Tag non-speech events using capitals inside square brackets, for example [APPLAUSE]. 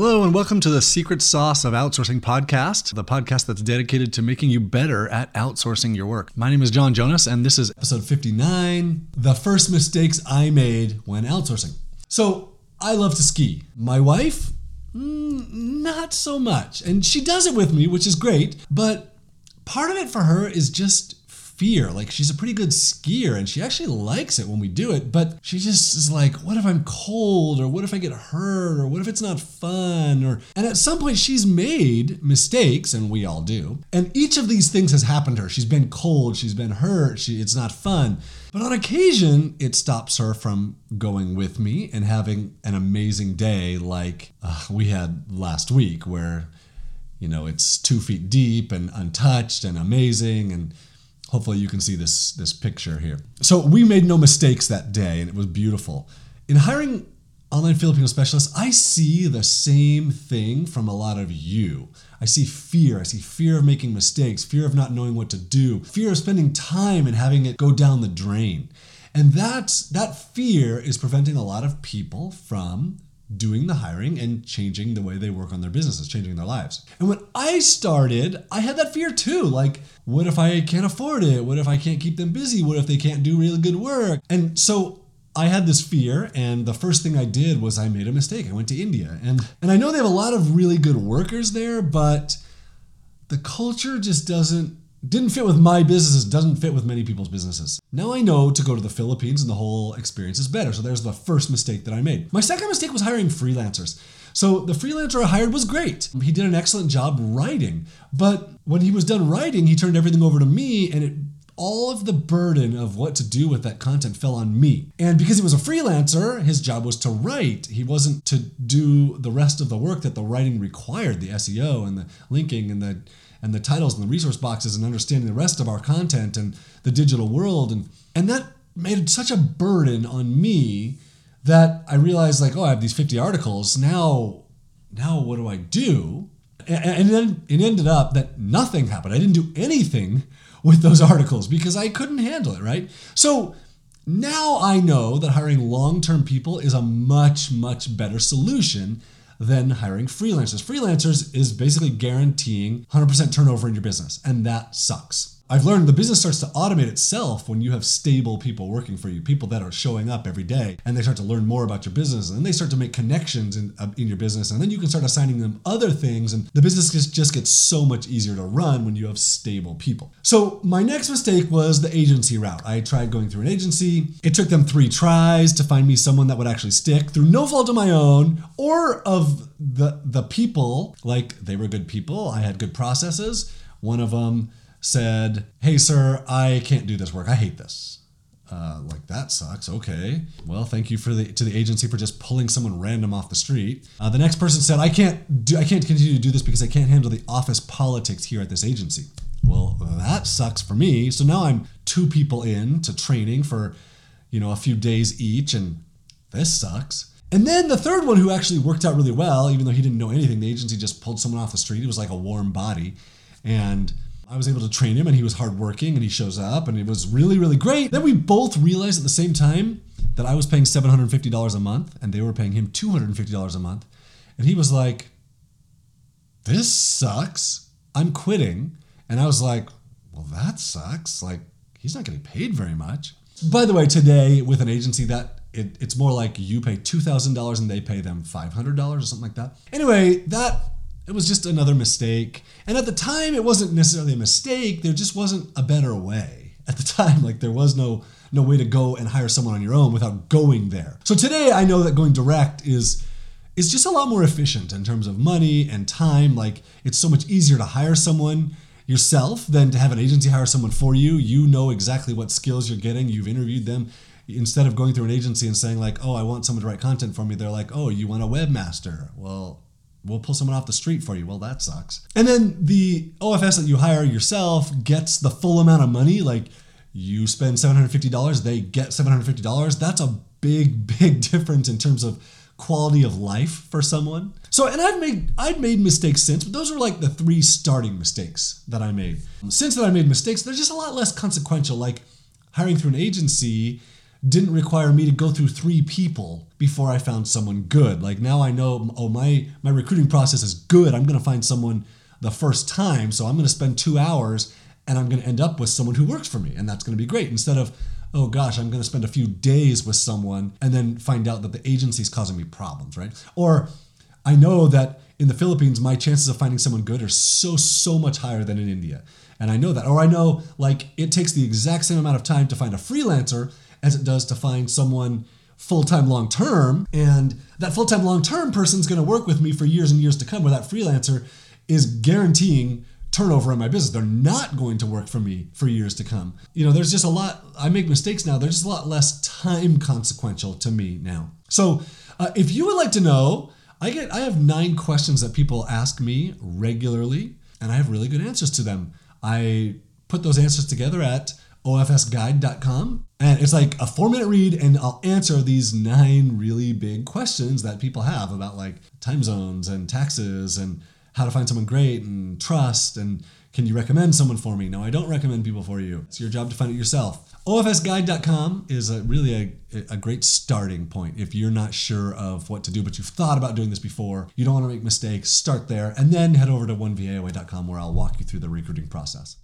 Hello, and welcome to the Secret Sauce of Outsourcing podcast, the podcast that's dedicated to making you better at outsourcing your work. My name is John Jonas, and this is episode 59 The First Mistakes I Made When Outsourcing. So, I love to ski. My wife, mm, not so much. And she does it with me, which is great, but part of it for her is just fear. Like she's a pretty good skier and she actually likes it when we do it, but she just is like, what if I'm cold or what if I get hurt or what if it's not fun or and at some point she's made mistakes and we all do. And each of these things has happened to her. She's been cold, she's been hurt, she it's not fun. But on occasion, it stops her from going with me and having an amazing day like uh, we had last week where you know it's two feet deep and untouched and amazing and Hopefully you can see this, this picture here. So we made no mistakes that day and it was beautiful. In hiring online Filipino specialists, I see the same thing from a lot of you. I see fear. I see fear of making mistakes, fear of not knowing what to do, fear of spending time and having it go down the drain. And that's that fear is preventing a lot of people from doing the hiring and changing the way they work on their businesses, changing their lives. And when I started, I had that fear too. Like, what if I can't afford it? What if I can't keep them busy? What if they can't do really good work? And so I had this fear, and the first thing I did was I made a mistake. I went to India. And and I know they have a lot of really good workers there, but the culture just doesn't didn't fit with my businesses, doesn't fit with many people's businesses. Now I know to go to the Philippines and the whole experience is better. So there's the first mistake that I made. My second mistake was hiring freelancers. So the freelancer I hired was great. He did an excellent job writing, but when he was done writing, he turned everything over to me and it all of the burden of what to do with that content fell on me. And because he was a freelancer, his job was to write. He wasn't to do the rest of the work that the writing required, the SEO and the linking and the and the titles and the resource boxes and understanding the rest of our content and the digital world and and that made such a burden on me that I realized like oh I have these 50 articles now now what do I do and, and then it ended up that nothing happened I didn't do anything with those articles because I couldn't handle it right so now I know that hiring long-term people is a much much better solution than hiring freelancers. Freelancers is basically guaranteeing 100% turnover in your business, and that sucks. I've learned the business starts to automate itself when you have stable people working for you, people that are showing up every day, and they start to learn more about your business, and then they start to make connections in, uh, in your business, and then you can start assigning them other things, and the business just, gets so much easier to run when you have stable people. So my next mistake was the agency route. I tried going through an agency. It took them three tries to find me someone that would actually stick through no fault of my own or of the the people. Like they were good people. I had good processes. One of them said, Hey, sir, I can't do this work. I hate this. Uh, like that sucks. Okay. Well, thank you for the to the agency for just pulling someone random off the street. Uh, the next person said, "I can't do I can't continue to do this because I can't handle the office politics here at this agency." Well, that sucks for me. So now I'm two people in to training for, you know, a few days each, and this sucks. And then the third one, who actually worked out really well, even though he didn't know anything, the agency just pulled someone off the street. It was like a warm body, and I was able to train him and he was hardworking and he shows up and it was really, really great. Then we both realized at the same time that I was paying $750 a month and they were paying him $250 a month. And he was like, This sucks. I'm quitting. And I was like, Well, that sucks. Like, he's not getting paid very much. By the way, today with an agency that it, it's more like you pay $2,000 and they pay them $500 or something like that. Anyway, that it was just another mistake. And at the time, it wasn't necessarily a mistake. There just wasn't a better way. At the [LAUGHS] time, like there was no no way to go and hire someone on your own without going there. So today, I know that going direct is is just a lot more efficient in terms of money and time. Like it's so much easier to hire someone yourself than to have an agency hire someone for you. You know exactly what skills you're getting. You've interviewed them. Instead of going through an agency and saying like, "Oh, I want someone to write content for me," they're like, "Oh, you want a webmaster?" Well, we'll pull someone off the street for you. Well, that sucks. And then the OFS that you hire yourself gets the full amount of money. Like you spend $750, they get $750. That's a big, [LAUGHS] big difference in terms of quality of life for someone. So, and I've made I've made mistakes since, but those are like the three starting mistakes that I made. Since that I made mistakes, they're just a lot less consequential. Like hiring through an agency didn't require me to go through three people before I found someone good. Like now I know, oh, my, my recruiting process is good. I'm to find someone the first time. So I'm to spend two hours and I'm to end up with someone who works for me. And that's to be great. Instead of, oh gosh, I'm to spend a few days with someone and then find out that the agency is causing me problems, right? Or I know that in the Philippines, my chances of finding someone good are so, so much higher than in India. And I know that. Or I know like it takes the exact same amount of time to find a freelancer as it does to find someone full time long term. And that full time long term person's going to work with me for years and years to come, where that freelancer is guaranteeing turnover in my business. They're not going to work for me for years to come. You know, there's just a lot, I make mistakes now. There's just a lot less time consequential to me now. So uh, if you would like to know, I get I have nine questions that people ask me regularly, and I have really good answers to them. I put those answers together at ofsguide.com. And it's like a four minute read, and I'll answer these nine really big questions that people have about like time zones and taxes and how to find someone great and trust and can you recommend someone for me? No, I don't recommend people for you. It's your job to find it yourself. OFSguide.com is a, really a, a great starting point if you're not sure of what to do, but you've thought about doing this before. You don't want to make mistakes. Start there and then head over to OneVAAway.com where I'll walk you through the recruiting process.